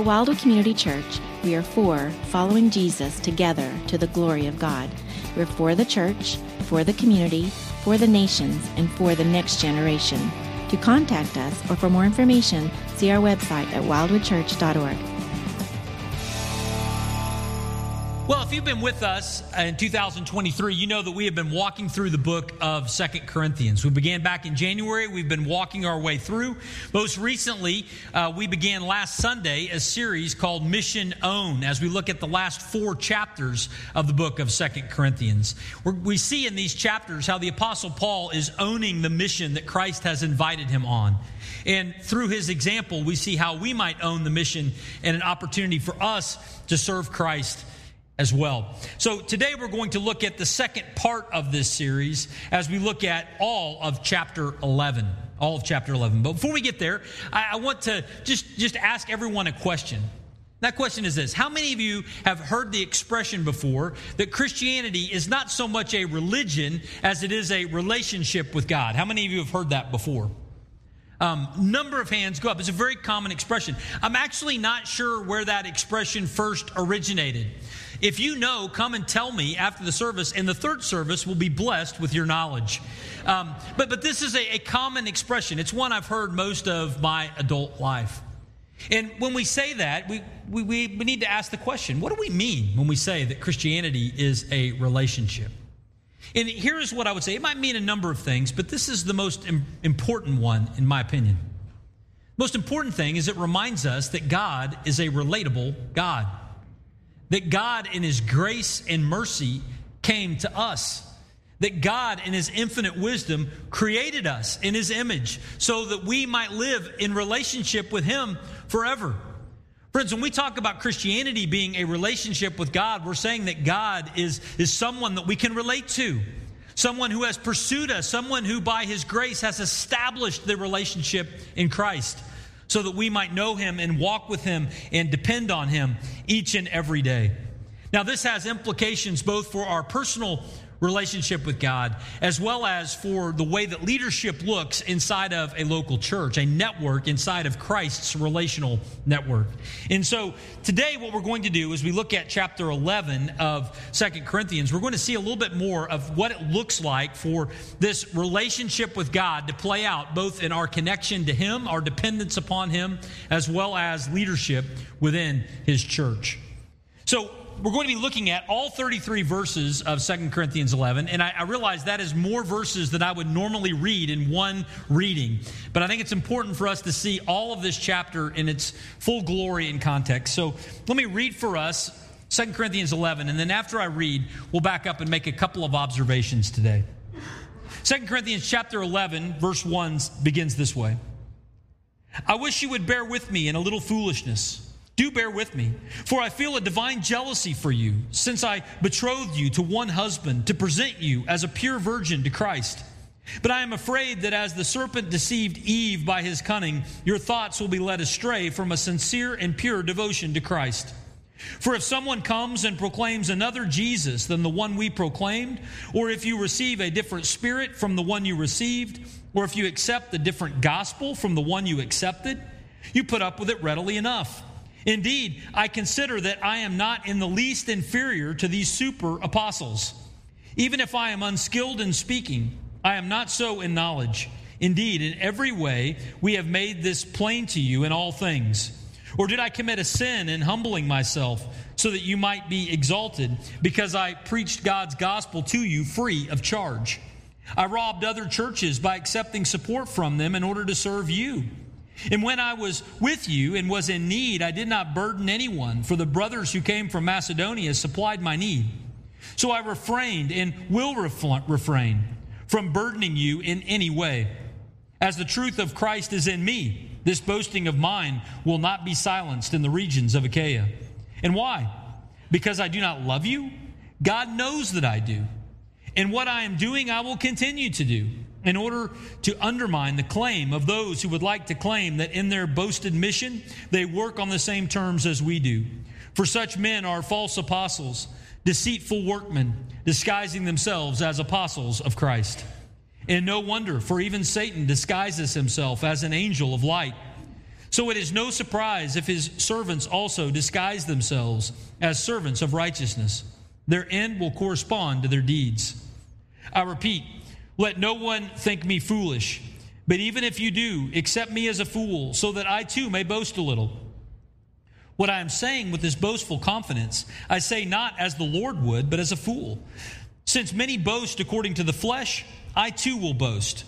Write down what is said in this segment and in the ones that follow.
At Wildwood Community Church, we are for following Jesus together to the glory of God. We're for the church, for the community, for the nations, and for the next generation. To contact us or for more information, see our website at wildwoodchurch.org. Well, if you've been with us in 2023, you know that we have been walking through the book of Second Corinthians. We began back in January. We've been walking our way through. Most recently, uh, we began last Sunday a series called Mission Own as we look at the last four chapters of the book of Second Corinthians. We're, we see in these chapters how the Apostle Paul is owning the mission that Christ has invited him on. And through his example, we see how we might own the mission and an opportunity for us to serve Christ as well. So today we're going to look at the second part of this series as we look at all of chapter 11. All of chapter 11. But before we get there, I, I want to just, just ask everyone a question. That question is this How many of you have heard the expression before that Christianity is not so much a religion as it is a relationship with God? How many of you have heard that before? Um, number of hands go up. It's a very common expression. I'm actually not sure where that expression first originated. If you know, come and tell me after the service, and the third service will be blessed with your knowledge. Um, but, but this is a, a common expression. It's one I've heard most of my adult life. And when we say that, we, we, we need to ask the question what do we mean when we say that Christianity is a relationship? And here's what I would say it might mean a number of things, but this is the most important one, in my opinion. Most important thing is it reminds us that God is a relatable God that God, in His grace and mercy, came to us. That God, in His infinite wisdom, created us in His image so that we might live in relationship with Him forever. Friends, when we talk about Christianity being a relationship with God, we're saying that God is, is someone that we can relate to, someone who has pursued us, someone who, by His grace, has established the relationship in Christ so that we might know him and walk with him and depend on him each and every day. Now, this has implications both for our personal relationship with God, as well as for the way that leadership looks inside of a local church, a network inside of Christ's relational network. And so today, what we're going to do is we look at chapter 11 of Second Corinthians. We're going to see a little bit more of what it looks like for this relationship with God to play out both in our connection to Him, our dependence upon Him, as well as leadership within His church. So, we're going to be looking at all 33 verses of Second Corinthians 11, and I, I, realize that is more verses than I would normally read in one reading. But I think it's important for us to see all of this chapter in its full glory and context. So let me read for us Second Corinthians 11, and then after I read, we'll back up and make a couple of observations today. Second Corinthians chapter 11, verse 1 begins this way I wish you would bear with me in a little foolishness. Do bear with me, for I feel a divine jealousy for you, since I betrothed you to one husband to present you as a pure virgin to Christ. But I am afraid that as the serpent deceived Eve by his cunning, your thoughts will be led astray from a sincere and pure devotion to Christ. For if someone comes and proclaims another Jesus than the one we proclaimed, or if you receive a different spirit from the one you received, or if you accept a different gospel from the one you accepted, you put up with it readily enough. Indeed, I consider that I am not in the least inferior to these super apostles. Even if I am unskilled in speaking, I am not so in knowledge. Indeed, in every way, we have made this plain to you in all things. Or did I commit a sin in humbling myself so that you might be exalted because I preached God's gospel to you free of charge? I robbed other churches by accepting support from them in order to serve you. And when I was with you and was in need, I did not burden anyone, for the brothers who came from Macedonia supplied my need. So I refrained and will refrain from burdening you in any way. As the truth of Christ is in me, this boasting of mine will not be silenced in the regions of Achaia. And why? Because I do not love you? God knows that I do. And what I am doing, I will continue to do in order to undermine the claim of those who would like to claim that in their boasted mission they work on the same terms as we do. For such men are false apostles, deceitful workmen, disguising themselves as apostles of Christ. And no wonder, for even Satan disguises himself as an angel of light. So it is no surprise if his servants also disguise themselves as servants of righteousness. Their end will correspond to their deeds. I repeat, let no one think me foolish, but even if you do, accept me as a fool, so that I too may boast a little. What I am saying with this boastful confidence, I say not as the Lord would, but as a fool. Since many boast according to the flesh, I too will boast.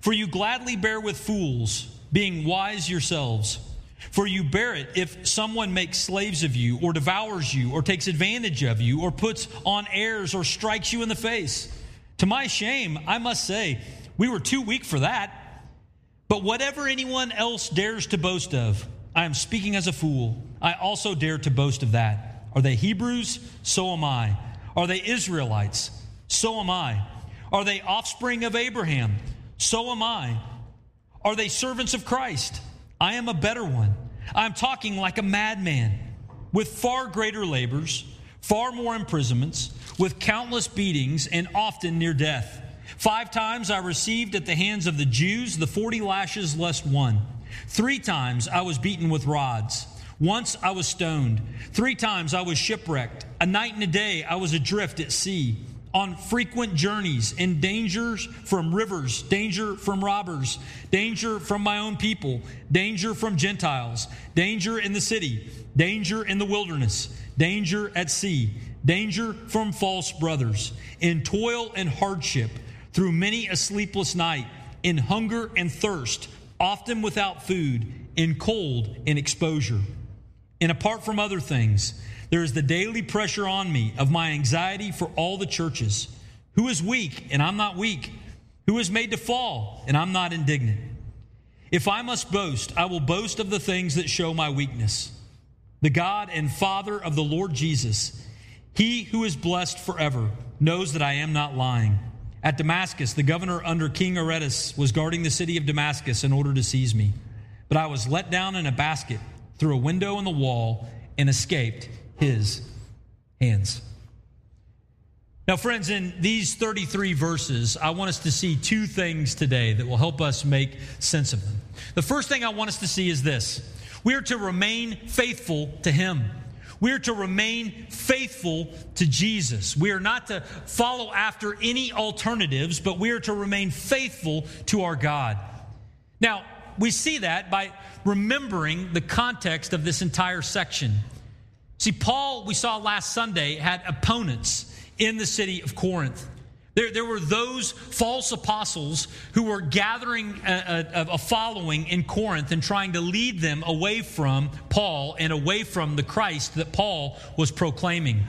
For you gladly bear with fools being wise yourselves. For you bear it if someone makes slaves of you, or devours you, or takes advantage of you, or puts on airs, or strikes you in the face. To my shame, I must say, we were too weak for that. But whatever anyone else dares to boast of, I am speaking as a fool. I also dare to boast of that. Are they Hebrews? So am I. Are they Israelites? So am I. Are they offspring of Abraham? So am I. Are they servants of Christ? I am a better one. I am talking like a madman, with far greater labors, far more imprisonments, with countless beatings, and often near death. Five times I received at the hands of the Jews the forty lashes less one. Three times I was beaten with rods. Once I was stoned. Three times I was shipwrecked. A night and a day I was adrift at sea on frequent journeys in dangers from rivers, danger from robbers, danger from my own people, danger from Gentiles, danger in the city, danger in the wilderness, danger at sea, danger from false brothers, in toil and hardship, through many a sleepless night, in hunger and thirst, often without food, in cold and exposure. And apart from other things, there is the daily pressure on me of my anxiety for all the churches. Who is weak and I'm not weak? Who is made to fall and I'm not indignant? If I must boast, I will boast of the things that show my weakness. The God and Father of the Lord Jesus, he who is blessed forever, knows that I am not lying. At Damascus, the governor under King Aretas was guarding the city of Damascus in order to seize me. But I was let down in a basket through a window in the wall and escaped his hands. Now, friends, in these 33 verses, I want us to see two things today that will help us make sense of them. The first thing I want us to see is this we are to remain faithful to Him. We are to remain faithful to Jesus. We are not to follow after any alternatives, but we are to remain faithful to our God. Now, we see that by remembering the context of this entire section. See, Paul, we saw last Sunday, had opponents in the city of Corinth. There, there were those false apostles who were gathering a, a, a, following in Corinth and trying to lead them away from Paul and away from the Christ that Paul was proclaiming.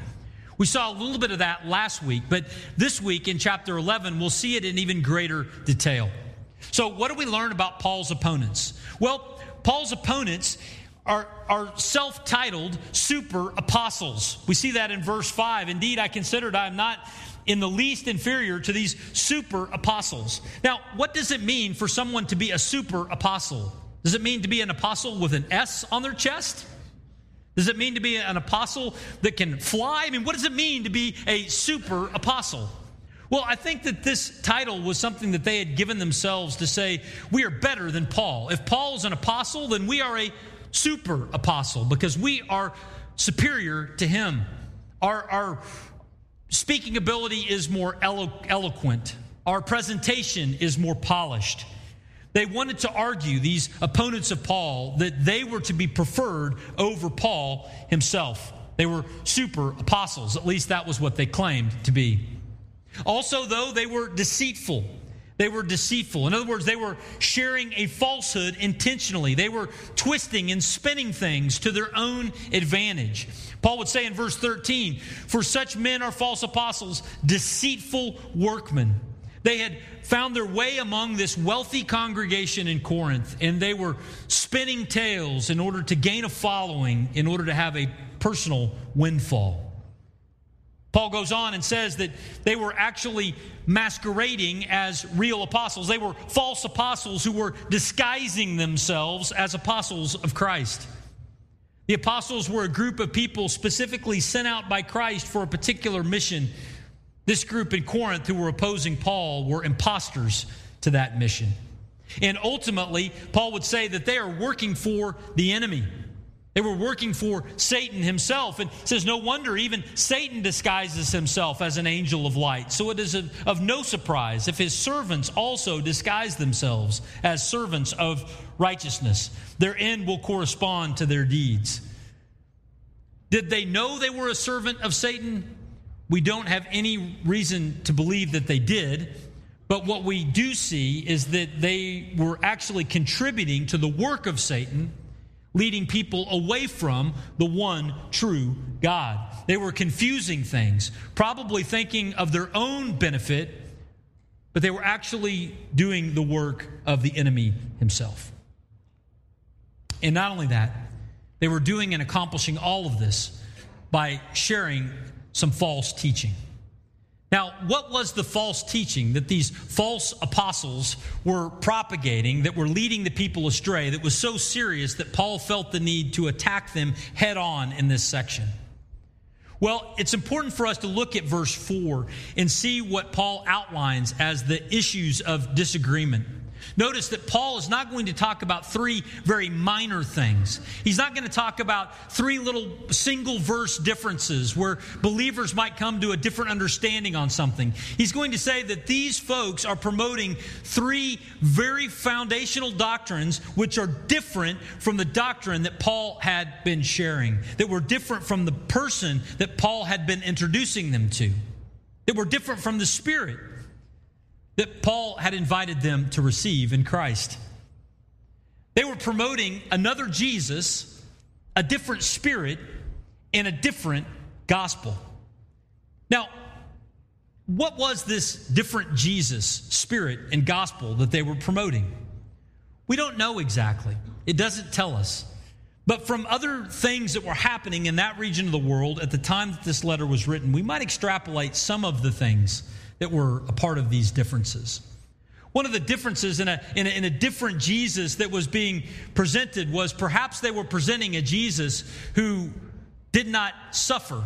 We saw a little bit of that last week, but this week in chapter 11, we'll see it in even greater detail. So, what do we learn about Paul's opponents? Well, Paul's opponents are, are self titled super apostles. We see that in verse 5. Indeed, I considered I am not in the least inferior to these super apostles. Now, what does it mean for someone to be a super apostle? Does it mean to be an apostle with an S on their chest? Does it mean to be an apostle that can fly? I mean, what does it mean to be a super apostle? Well, I think that this title was something that they had given themselves to say, we are better than Paul. If Paul is an apostle, then we are a super apostle because we are superior to him. Our, our speaking ability is more elo- eloquent, our presentation is more polished. They wanted to argue, these opponents of Paul, that they were to be preferred over Paul himself. They were super apostles, at least that was what they claimed to be. Also, though, they were deceitful. They were deceitful. In other words, they were sharing a falsehood intentionally. They were twisting and spinning things to their own advantage. Paul would say in verse 13, For such men are false apostles, deceitful workmen. They had found their way among this wealthy congregation in Corinth, and they were spinning tales in order to gain a following, in order to have a personal windfall. Paul goes on and says that they were actually masquerading as real apostles. They were false apostles who were disguising themselves as apostles of Christ. The apostles were a group of people specifically sent out by Christ for a particular mission. This group in Corinth who were opposing Paul were imposters to that mission. And ultimately, Paul would say that they are working for the enemy. They were working for Satan himself. And says, no wonder even Satan disguises himself as an angel of light. So it is of, no surprise if his servants also disguise themselves as servants of righteousness. Their end will correspond to their deeds. Did they know they were a servant of Satan? We don't have any reason to believe that they did. But what we do see is that they were actually contributing to the work of Satan, leading people away from the one true God. They were confusing things, probably thinking of their own benefit, but they were actually doing the work of the enemy himself. And not only that, they were doing and accomplishing all of this by sharing some false teaching. Now, what was the false teaching that these false apostles were propagating that were leading the people astray that was so serious that Paul felt the need to attack them head on in this section? Well, it's important for us to look at verse 4 and see what Paul outlines as the issues of disagreement. Notice that Paul is not going to talk about three very minor things. He's not going to talk about three little single verse differences where believers might come to a different understanding on something. He's going to say that these folks are promoting three very foundational doctrines which are different from the doctrine that Paul had been sharing, that were different from the person that Paul had been introducing them to, that were different from the Spirit that Paul had invited them to receive in Christ. They were promoting another Jesus, a different spirit, and a different gospel. Now, what was this different Jesus, spirit, and gospel that they were promoting? We don't know exactly. It doesn't tell us. But from other things that were happening in that region of the world at the time that this letter was written, we might extrapolate some of the things that were a part of these differences. One of the differences in a, in a, in a, different Jesus that was being presented was perhaps they were presenting a Jesus who did not suffer.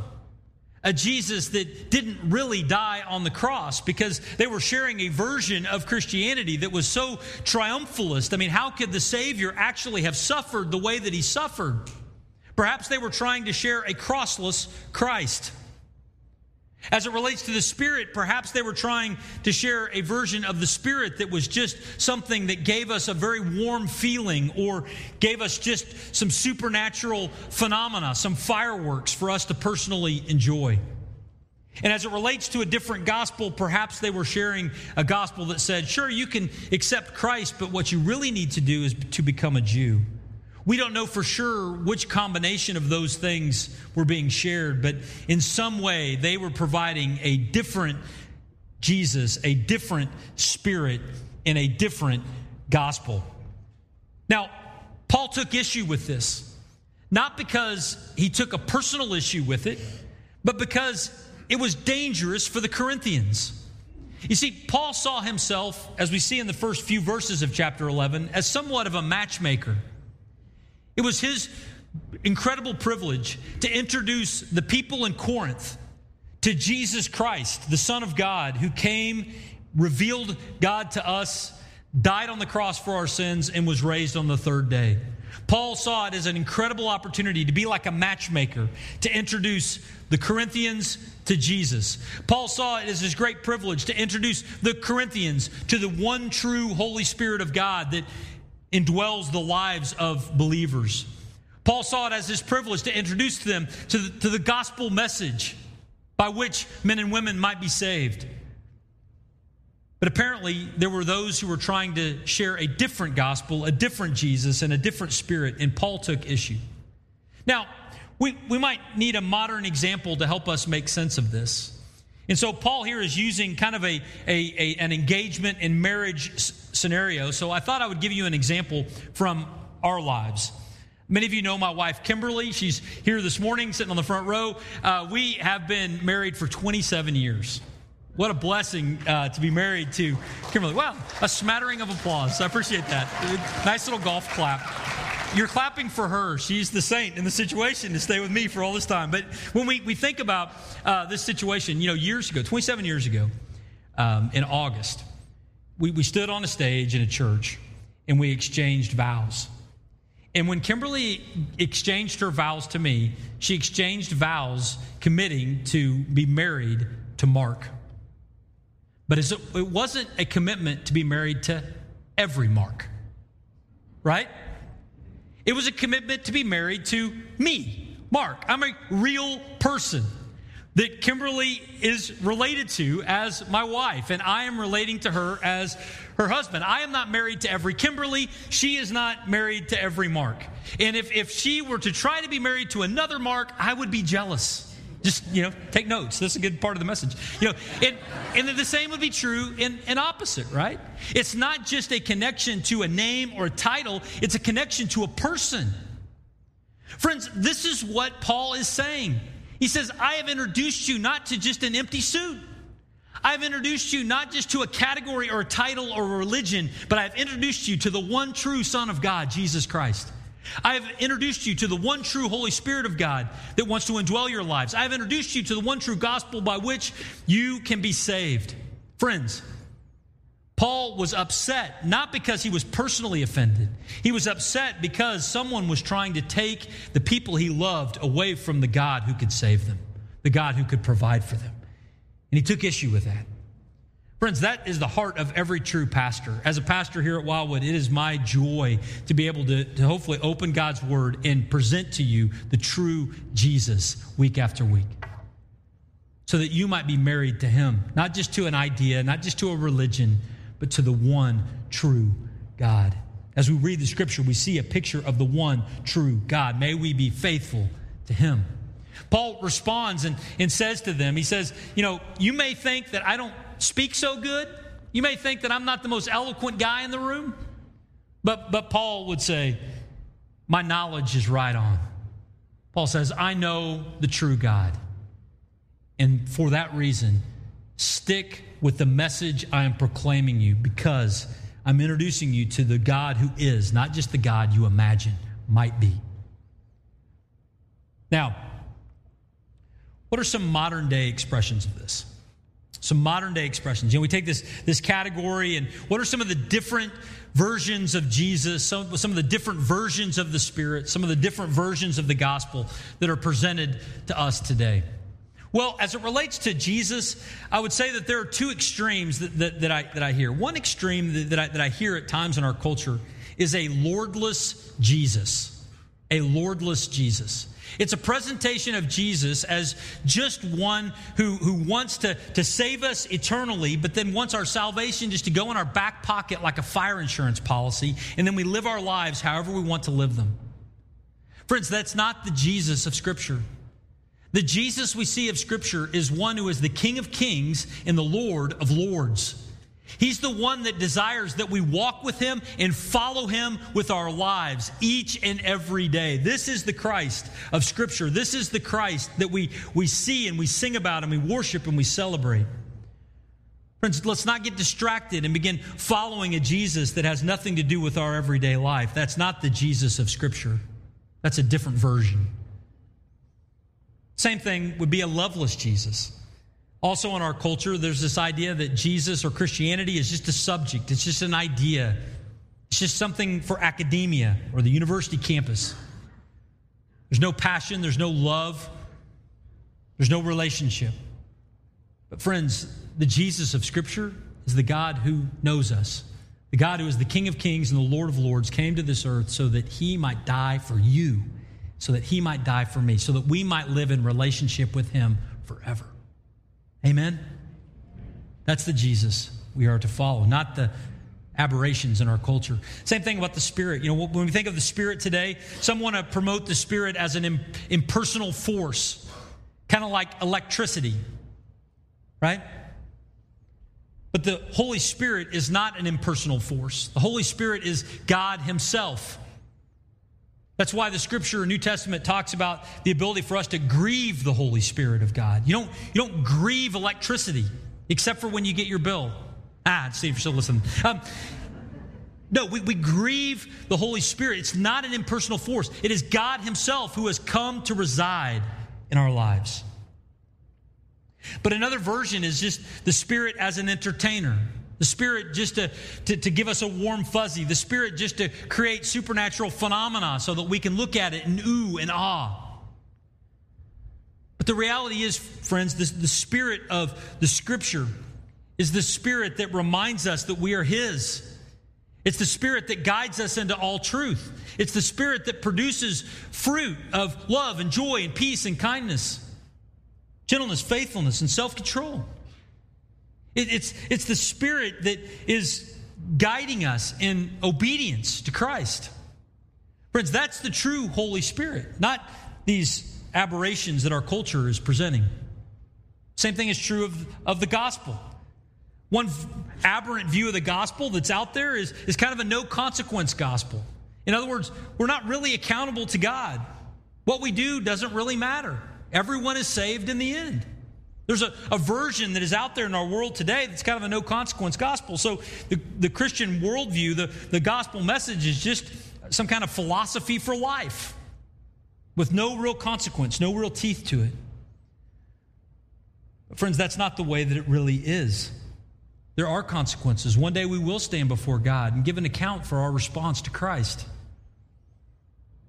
A Jesus that didn't really die on the cross because they were sharing a version of Christianity that was so triumphalist. I mean, how could the Savior actually have suffered the way that he suffered? Perhaps they were trying to share a crossless Christ. As it relates to the Spirit, perhaps they were trying to share a version of the Spirit that was just something that gave us a very warm feeling or gave us just some supernatural phenomena, some fireworks for us to personally enjoy. And as it relates to a different gospel, perhaps they were sharing a gospel that said, sure, you can accept Christ, but what you really need to do is to become a Jew. We don't know for sure which combination of those things were being shared, but in some way they were providing a different Jesus, a different spirit, and a different gospel. Now, Paul took issue with this, not because he took a personal issue with it, but because it was dangerous for the Corinthians. You see, Paul saw himself, as we see in the first few verses of chapter 11, as somewhat of a matchmaker. It was his incredible privilege to introduce the people in Corinth to Jesus Christ, the Son of God, who came, revealed God to us, died on the cross for our sins, and was raised on the third day. Paul saw it as an incredible opportunity to be like a matchmaker, to introduce the Corinthians to Jesus. Paul saw it as his great privilege to introduce the Corinthians to the one true Holy Spirit of God that indwells the lives of believers. Paul saw it as his privilege to introduce them to the, to the gospel message by which men and women might be saved. But apparently, there were those who were trying to share a different gospel, a different Jesus, and a different spirit, and Paul took issue. Now, we, we might need a modern example to help us make sense of this. And so Paul here is using kind of a, a, a, an engagement and marriage scenario. So I thought I would give you an example from our lives. Many of you know my wife, Kimberly. She's here this morning, sitting on the front row. Uh, we have been married for 27 years. What a blessing uh, to be married to Kimberly. Wow, a smattering of applause. I appreciate that. Nice little golf clap. You're clapping for her. She's the saint in the situation to stay with me for all this time. But when we, we think about uh, this situation, you know, years ago, 27 years ago, um, in August, we, we stood on a stage in a church and we exchanged vows. And when Kimberly exchanged her vows to me, she exchanged vows committing to be married to Mark. But it wasn't a commitment to be married to every Mark, right? It was a commitment to be married to me, Mark. I'm a real person that Kimberly is related to as my wife, and I am relating to her as her husband. I am not married to every Kimberly. She is not married to every Mark. And if, if she were to try to be married to another Mark, I would be jealous. Just, you know, take notes. This is a good part of the message. You know, and, and the same would be true in, in opposite, right? It's not just a connection to a name or a title, it's a connection to a person. Friends, this is what Paul is saying. He says, I have introduced you not to just an empty suit. I've introduced you not just to a category or a title or a religion, but I've introduced you to the one true Son of God, Jesus Christ. I have introduced you to the one true Holy Spirit of God that wants to indwell your lives. I have introduced you to the one true gospel by which you can be saved. Friends, Paul was upset not because he was personally offended. He was upset because someone was trying to take the people he loved away from the God who could save them, the God who could provide for them. And he took issue with that. Friends, that is the heart of every true pastor. As a pastor here at Wildwood, it is my joy to be able to, to hopefully open God's word and present to you the true Jesus week after week so that you might be married to him, not just to an idea, not just to a religion but to the one true God. As we read the scripture, we see a picture of the one true God. May we be faithful to him. Paul responds and, and says to them, He says, You know, you may think that I don't speak so good. You may think that I'm not the most eloquent guy in the room. But, but Paul would say, My knowledge is right on. Paul says, I know the true God. And for that reason, stick with the message I am proclaiming you because I'm introducing you to the God who is, not just the God you imagine might be. Now, what are some modern day expressions of this? Some modern day expressions. You know, we take this, this category and what are some of the different versions of Jesus, some, some of the different versions of the Spirit, some of the different versions of the gospel that are presented to us today? Well, as it relates to Jesus, I would say that there are two extremes that, that, that I, that I hear. One extreme that, that, I, that I hear at times in our culture is a lordless Jesus. A lordless Jesus. It's a presentation of Jesus as just one who, who wants to, to save us eternally, but then wants our salvation just to go in our back pocket like a fire insurance policy, and then we live our lives however we want to live them. Friends, that's not the Jesus of Scripture. The Jesus we see of Scripture is one who is the King of kings and the Lord of lords. He's the one that desires that we walk with him and follow him with our lives each and every day. This is the Christ of Scripture. This is the Christ that we, we see and we sing about and we worship and we celebrate. Friends, let's not get distracted and begin following a Jesus that has nothing to do with our everyday life. That's not the Jesus of Scripture, that's a different version. Same thing would be a loveless Jesus. Also, in our culture, there's this idea that Jesus or Christianity is just a subject, it's just an idea, it's just something for academia or the university campus. There's no passion, there's no love, there's no relationship. But, friends, the Jesus of Scripture is the God who knows us. The God who is the King of Kings and the Lord of Lords came to this earth so that he might die for you so that he might die for me, so that we might live in relationship with him forever. Amen? That's the Jesus we are to follow, not the aberrations in our culture. Same thing about the Spirit. You know, when we think of the Spirit today, some want to promote the Spirit as an impersonal force, kind of like electricity, right? But the Holy Spirit is not an impersonal force. The Holy Spirit is God Himself. That's why the scripture New Testament talks about the ability for us to grieve the Holy Spirit of God. You don't, you don't grieve electricity, except for when you get your bill. Ah, see if you're still listening. Um, no, we, we grieve the Holy Spirit. It's not an impersonal force, it is God Himself who has come to reside in our lives. But another version is just the Spirit as an entertainer. The Spirit just to, to, to, give us a warm fuzzy. The Spirit just to create supernatural phenomena so that we can look at it and ooh and ah. But the reality is, friends, the, the Spirit of the Scripture is the Spirit that reminds us that we are His. It's the Spirit that guides us into all truth. It's the Spirit that produces fruit of love and joy and peace and kindness, gentleness, faithfulness, and self control. It, it's, it's the Spirit that is guiding us in obedience to Christ. Friends, that's the true Holy Spirit, not these aberrations that our culture is presenting. Same thing is true of, of the gospel. One aberrant view of the gospel that's out there is, is kind of a no consequence gospel. In other words, we're not really accountable to God. What we do doesn't really matter. Everyone is saved in the end. There's a, a version that is out there in our world today that's kind of a no consequence gospel. So the, the Christian worldview, the, the gospel message is just some kind of philosophy for life with no real consequence, no real teeth to it. But friends, that's not the way that it really is. There are consequences. One day we will stand before God and give an account for our response to Christ.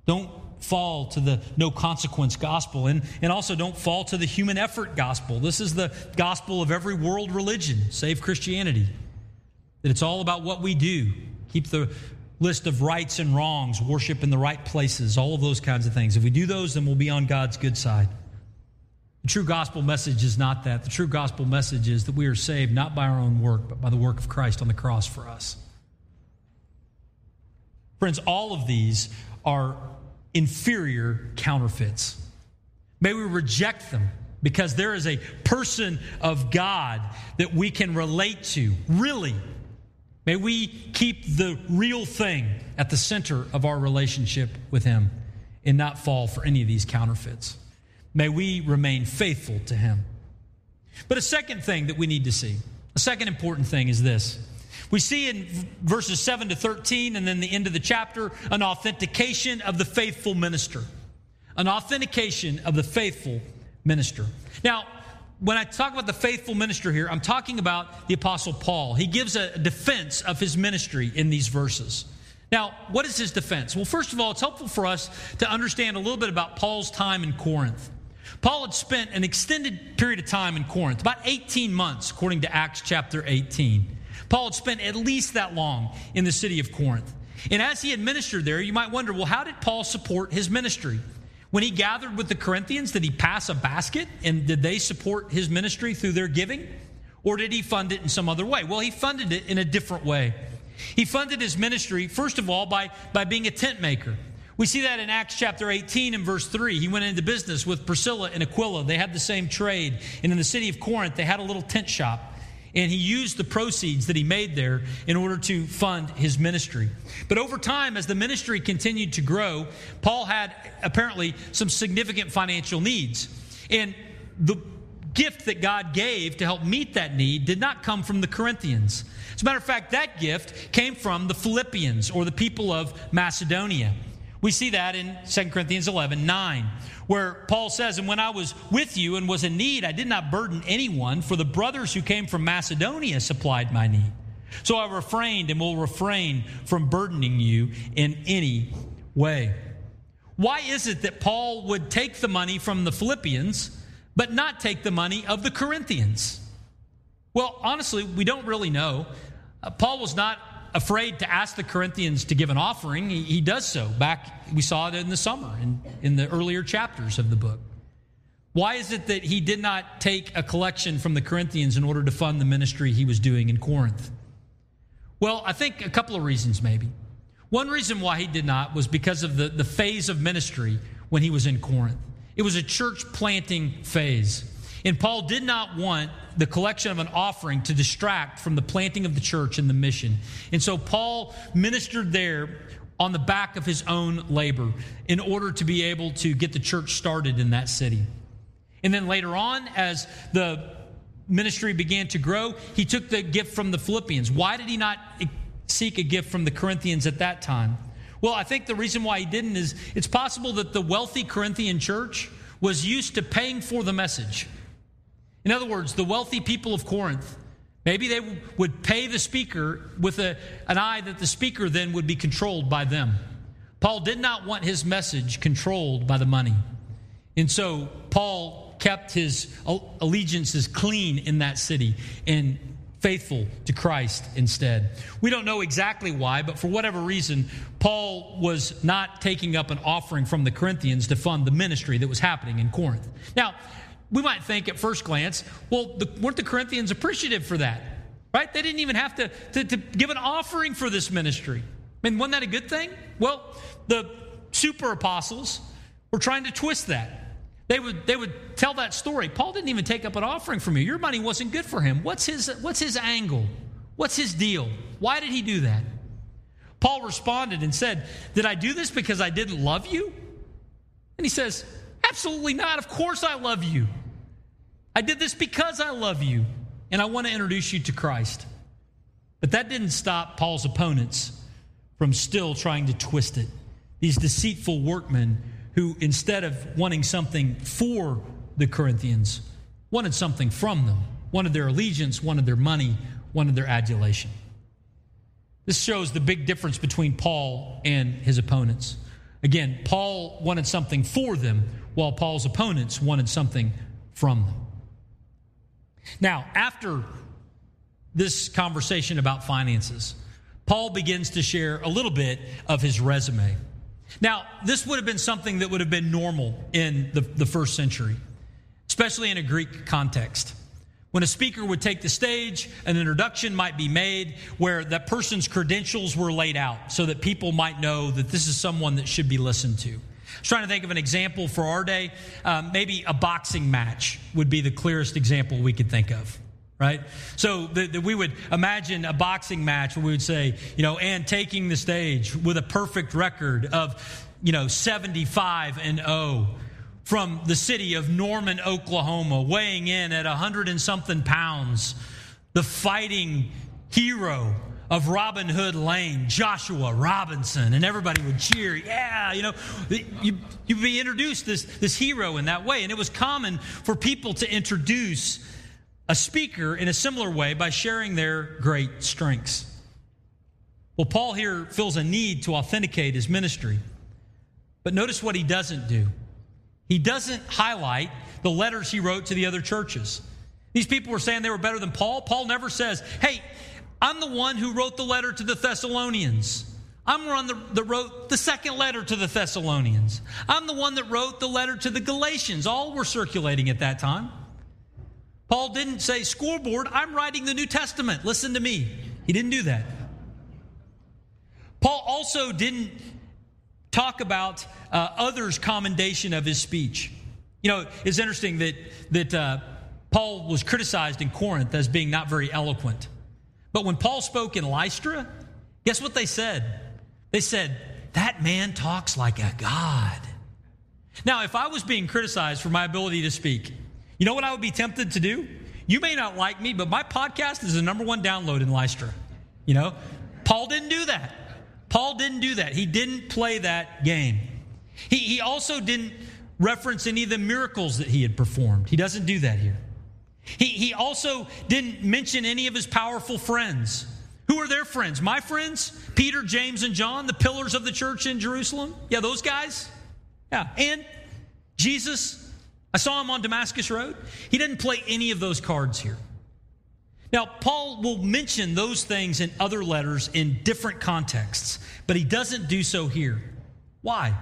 Don't fall to the no consequence gospel and, and also don't fall to the human effort gospel. This is the gospel of every world religion, save Christianity. That it's all about what we do. Keep the list of rights and wrongs, worship in the right places, all of those kinds of things. If we do those, then we'll be on God's good side. The true gospel message is not that. The true gospel message is that we are saved not by our own work, but by the work of Christ on the cross for us. Friends, all of these are inferior counterfeits. May we reject them because there is a person of God that we can relate to, really. May we keep the real thing at the center of our relationship with Him and not fall for any of these counterfeits. May we remain faithful to him. But a second thing that we need to see, a second important thing is this. We see in verses 7 to 13 and then the end of the chapter an authentication of the faithful minister. An authentication of the faithful minister. Now, when I talk about the faithful minister here, I'm talking about the Apostle Paul. He gives a defense of his ministry in these verses. Now, what is his defense? Well, first of all, it's helpful for us to understand a little bit about Paul's time in Corinth. Paul had spent an extended period of time in Corinth, about 18 months, according to Acts chapter 18. Paul had spent at least that long in the city of Corinth. And as he administered there, you might wonder well, how did Paul support his ministry? When he gathered with the Corinthians, did he pass a basket and did they support his ministry through their giving? Or did he fund it in some other way? Well, he funded it in a different way. He funded his ministry, first of all, by, by being a tent maker. We see that in Acts chapter 18 and verse 3. He went into business with Priscilla and Aquila. They had the same trade. And in the city of Corinth, they had a little tent shop. And he used the proceeds that he made there in order to fund his ministry. But over time, as the ministry continued to grow, Paul had apparently some significant financial needs. And the gift that God gave to help meet that need did not come from the Corinthians. As a matter of fact, that gift came from the Philippians or the people of Macedonia. We see that in 2 Corinthians 11 9, where Paul says, And when I was with you and was in need, I did not burden anyone, for the brothers who came from Macedonia supplied my need. So I refrained and will refrain from burdening you in any way. Why is it that Paul would take the money from the Philippians, but not take the money of the Corinthians? Well, honestly, we don't really know. Uh, Paul was not afraid to ask the Corinthians to give an offering, he, he does so. Back, we saw it in the summer, in, in the earlier chapters of the book. Why is it that he did not take a collection from the Corinthians in order to fund the ministry he was doing in Corinth? Well, I think a couple of reasons, maybe. One reason why he did not was because of the, the phase of ministry when he was in Corinth. It was a church planting phase. And Paul did not want the collection of an offering to distract from the planting of the church and the mission. And so Paul ministered there on the back of his own labor in order to be able to get the church started in that city. And then later on, as the ministry began to grow, he took the gift from the Philippians. Why did he not seek a gift from the Corinthians at that time? Well, I think the reason why he didn't is it's possible that the wealthy Corinthian church was used to paying for the message. In other words, the wealthy people of Corinth Maybe they would pay the speaker with a, an eye that the speaker then would be controlled by them. Paul did not want his message controlled by the money. And so Paul kept his allegiances clean in that city and faithful to Christ instead. We don't know exactly why, but for whatever reason, Paul was not taking up an offering from the Corinthians to fund the ministry that was happening in Corinth. Now, we might think at first glance, well, the, weren't the Corinthians appreciative for that? Right? They didn't even have to, to, to give an offering for this ministry. I mean, wasn't that a good thing? Well, the super apostles were trying to twist that. They would, they would tell that story. Paul didn't even take up an offering from you. Your money wasn't good for him. What's his, what's his angle? What's his deal? Why did he do that? Paul responded and said, Did I do this because I didn't love you? And he says, Absolutely not. Of course I love you. I did this because I love you and I want to introduce you to Christ. But that didn't stop Paul's opponents from still trying to twist it. These deceitful workmen who, instead of wanting something for the Corinthians, wanted something from them, wanted their allegiance, wanted their money, wanted their adulation. This shows the big difference between Paul and his opponents. Again, Paul wanted something for them, while Paul's opponents wanted something from them. Now, after this conversation about finances, Paul begins to share a little bit of his resume. Now, this would have been something that would have been normal in the, the first century, especially in a Greek context. When a speaker would take the stage, an introduction might be made where that person's credentials were laid out so that people might know that this is someone that should be listened to. I was trying to think of an example for our day. Um, maybe a boxing match would be the clearest example we could think of right? So the, we would imagine a boxing match where we would say, you know, and taking the stage with a perfect record of, you know, 75 and 0 from the city of Norman, Oklahoma, weighing in at 100 and something pounds, the fighting hero of Robin Hood Lane, Joshua Robinson, and everybody would cheer. Yeah, you know, you, you'd be introduced this, this hero in that way. And it was common for people to introduce a speaker in a similar way by sharing their great strengths. Well, Paul here feels a need to authenticate his ministry. But notice what he doesn't do. He doesn't highlight the letters he wrote to the other churches. These people were saying they were better than Paul. Paul never says, Hey, I'm the one who wrote the letter to the Thessalonians. I'm the one that wrote the second letter to the Thessalonians. I'm the one that wrote the letter to the Galatians. All were circulating at that time. Paul didn't say, Scoreboard, I'm writing the New Testament. Listen to me. He didn't do that. Paul also didn't talk about uh, others' commendation of his speech. You know, it's interesting that, that uh, Paul was criticized in Corinth as being not very eloquent. But when Paul spoke in Lystra, guess what they said? They said, That man talks like a God. Now, if I was being criticized for my ability to speak, you know what I would be tempted to do? You may not like me, but my podcast is the number one download in Lystra. You know, Paul didn't do that. Paul didn't do that. He didn't play that game. He, he also didn't reference any of the miracles that he had performed. He doesn't do that here. He, he also didn't mention any of his powerful friends. Who are their friends? My friends? Peter, James, and John, the pillars of the church in Jerusalem? Yeah, those guys? Yeah. And Jesus, I saw him on Damascus Road. He didn't play any of those cards here. Now, Paul will mention those things in other letters in different contexts, but he doesn't do so here. Why?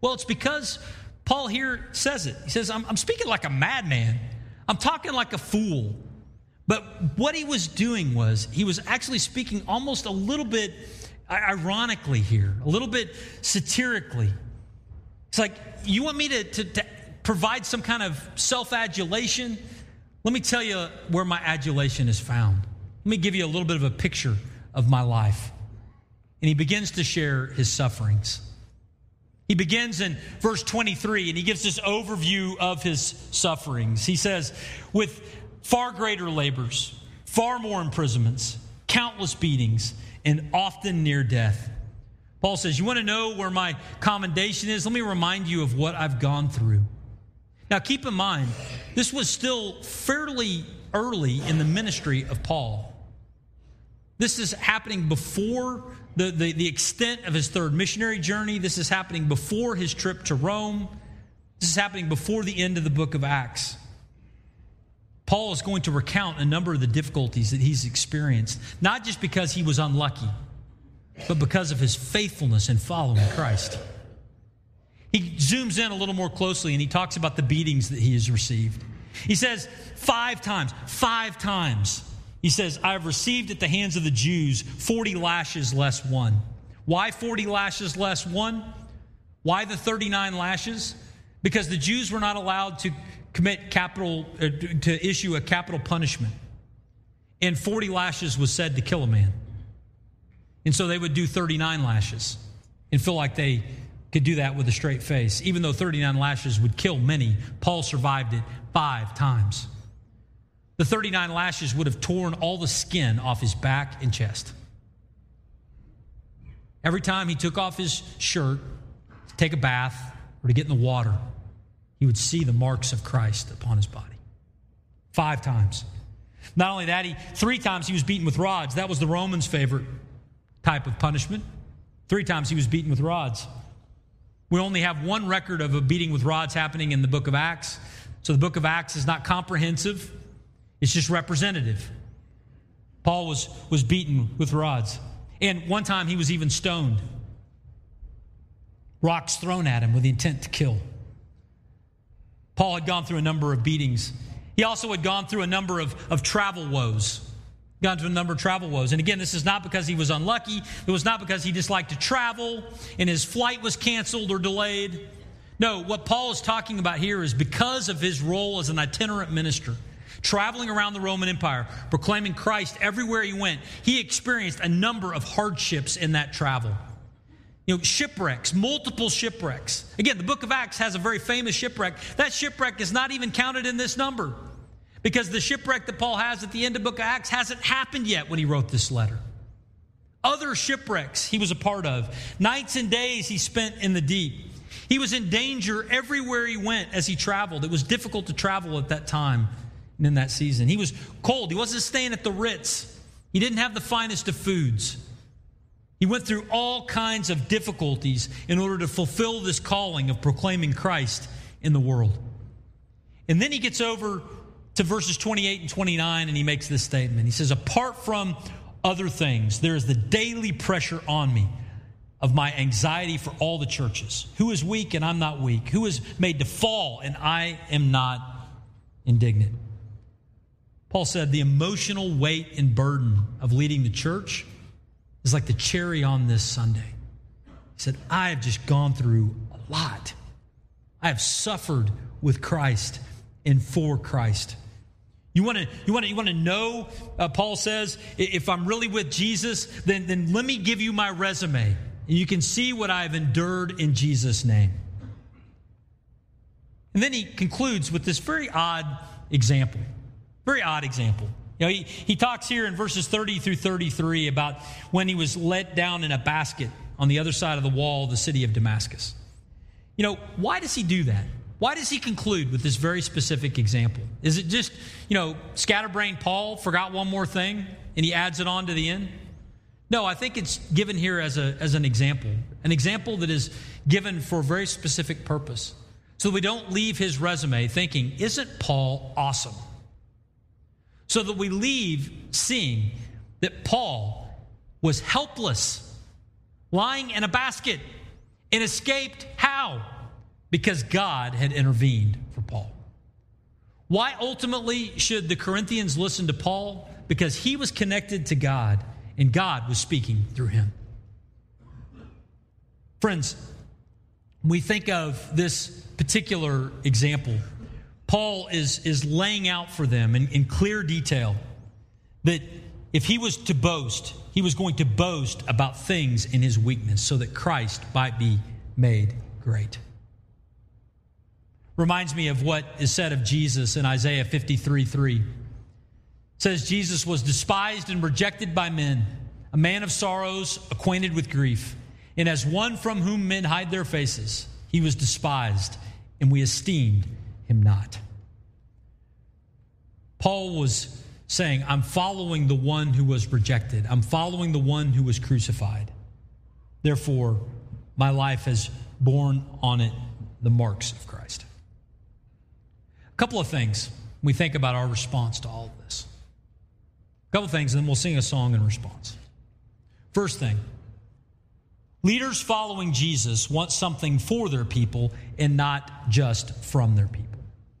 Well, it's because Paul here says it. He says, I'm, I'm speaking like a madman, I'm talking like a fool. But what he was doing was, he was actually speaking almost a little bit ironically here, a little bit satirically. It's like, you want me to, to, to provide some kind of self adulation, let me tell you where my adulation is found. Let me give you a little bit of a picture of my life. And he begins to share his sufferings. He begins in verse 23 and he gives this overview of his sufferings. He says, With far greater labors, far more imprisonments, countless beatings, and often near death. Paul says, You want to know where my commendation is? Let me remind you of what I've gone through. Now, keep in mind, this was still fairly early in the ministry of Paul. This is happening before the, the, the, extent of his third missionary journey. This is happening before his trip to Rome. This is happening before the end of the book of Acts. Paul is going to recount a number of the difficulties that he's experienced, not just because he was unlucky, but because of his faithfulness in following Christ. He zooms in a little more closely and he talks about the beatings that he has received. He says, five times, five times he says, I have received at the hands of the Jews 40 lashes less one. Why 40 lashes less one? Why the 39 lashes? Because the Jews were not allowed to commit capital, uh, to issue a capital punishment. And 40 lashes was said to kill a man. And so they would do 39 lashes and feel like they could do that with a straight face. Even though 39 lashes would kill many, Paul survived it five times. The 39 lashes would have torn all the skin off his back and chest. Every time he took off his shirt to take a bath or to get in the water, he would see the marks of Christ upon his body. Five times. Not only that, he three times he was beaten with rods. That was the Romans' favorite type of punishment. Three times he was beaten with rods. We only have one record of a beating with rods happening in the book of Acts. So the book of Acts is not comprehensive. It's just representative. Paul was, was beaten with rods. And one time he was even stoned. Rocks thrown at him with the intent to kill. Paul had gone through a number of beatings. He also had gone through a number of, of travel woes. Gone through a number of travel woes. And again, this is not because he was unlucky. It was not because he disliked to travel and his flight was canceled or delayed. No, what Paul is talking about here is because of his role as an itinerant minister traveling around the Roman Empire, proclaiming Christ everywhere he went, he experienced a number of hardships in that travel. You know, shipwrecks, multiple shipwrecks. Again, the book of Acts has a very famous shipwreck. That shipwreck is not even counted in this number because the shipwreck that Paul has at the end of book of Acts hasn't happened yet when he wrote this letter. Other shipwrecks he was a part of. Nights and days he spent in the deep. He was in danger everywhere he went as he traveled. It was difficult to travel at that time and in that season. He was cold. He wasn't staying at the Ritz. He didn't have the finest of foods. He went through all kinds of difficulties in order to fulfill this calling of proclaiming Christ in the world. And then he gets over to verses 28 and 29 and he makes this statement. He says, Apart from other things, there is the daily pressure on me of my anxiety for all the churches. Who is weak and I'm not weak? Who is made to fall and I am not indignant? Paul said the emotional weight and burden of leading the church is like the cherry on this sundae. He said, I have just gone through a lot. I have suffered with Christ and for Christ. You want to you want to you want to know uh, Paul says if I'm really with Jesus then then let me give you my resume and you can see what I've endured in Jesus name. And then he concludes with this very odd example. Very odd example. You know, he, he talks here in verses 30 through 33 about when he was let down in a basket on the other side of the wall of the city of Damascus. You know, why does he do that? Why does he conclude with this very specific example? Is it just, you know, scatterbrained Paul forgot one more thing and he adds it on to the end? No, I think it's given here as, a, as an example, an example that is given for a very specific purpose. So we don't leave his resume thinking, isn't Paul awesome? so that we leave seeing that Paul was helpless, lying in a basket, and escaped how? Because God had intervened for Paul. Why ultimately should the Corinthians listen to Paul? Because he was connected to God and God was speaking through him. Friends, we think of this particular example Paul is, is laying out for them in, in clear detail that if he was to boast, he was going to boast about things in his weakness so that Christ might be made great. Reminds me of what is said of Jesus in Isaiah 53 3. It says, Jesus was despised and rejected by men, a man of sorrows, acquainted with grief. And as one from whom men hide their faces, he was despised, and we esteemed him not. Paul was saying, I'm following the one who was rejected, I'm following the one who was crucified. Therefore, my life has borne on it the marks of Christ. A couple of things we think about our response to all of this. A couple of things, and then we'll sing a song in response. First thing, leaders following Jesus want something for their people and not just from their people.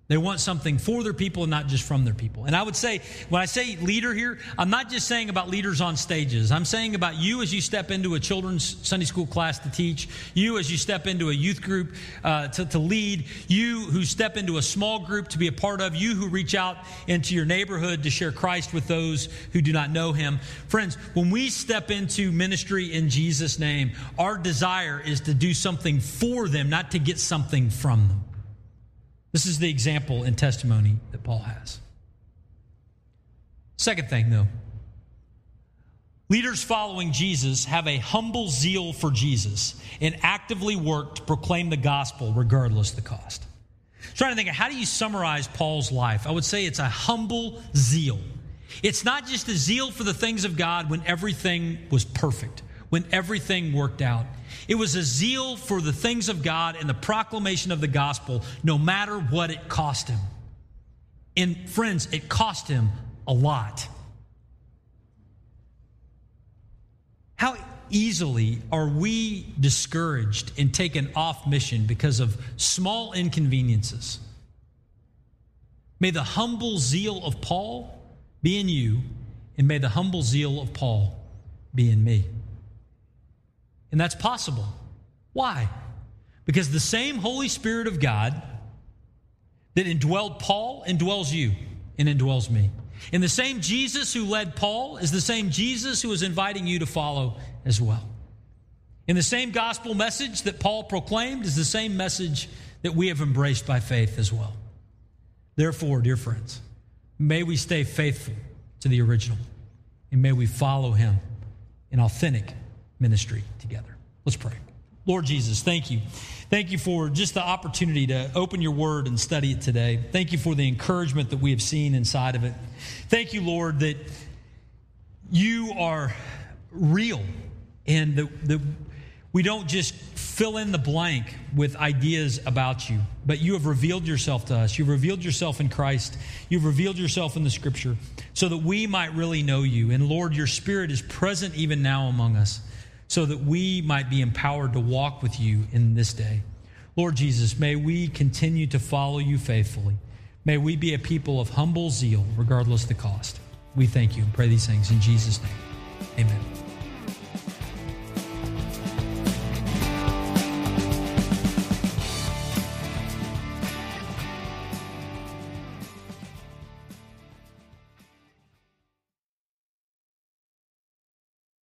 They want something for their people and not just from their people. And I would say, when I say leader here, I'm not just saying about leaders on stages. I'm saying about you as you step into a children's Sunday school class to teach, you as you step into a youth group uh, to, to lead, you who step into a small group to be a part of, you who reach out into your neighborhood to share Christ with those who do not know him. Friends, when we step into ministry in Jesus' name, our desire is to do something for them, not to get something from them. This is the example and testimony that Paul has. Second thing, though, leaders following Jesus have a humble zeal for Jesus and actively work to proclaim the gospel regardless the cost. I'm trying to think of how do you summarize Paul's life? I would say it's a humble zeal. It's not just a zeal for the things of God when everything was perfect, when everything worked out. It was a zeal for the things of God and the proclamation of the gospel, no matter what it cost him. And friends, it cost him a lot. How easily are we discouraged and taken off mission because of small inconveniences? May the humble zeal of Paul be in you, and may the humble zeal of Paul be in me. And that's possible. Why? Because the same Holy Spirit of God that indwelled Paul indwells you and indwells me. And the same Jesus who led Paul is the same Jesus who is inviting you to follow as well. And the same gospel message that Paul proclaimed is the same message that we have embraced by faith as well. Therefore, dear friends, may we stay faithful to the original and may we follow him in authentic ministry together. Let's pray. Lord Jesus, thank you. Thank you for just the opportunity to open your word and study it today. Thank you for the encouragement that we have seen inside of it. Thank you, Lord, that you are real and that, we don't just fill in the blank with ideas about you, but you have revealed yourself to us. You've revealed yourself in Christ. You've revealed yourself in the scripture so that we might really know you. And Lord, your spirit is present even now among us so that we might be empowered to walk with you in this day. Lord Jesus, may we continue to follow you faithfully. May we be a people of humble zeal, regardless the cost. We thank you and pray these things in Jesus' name. Amen.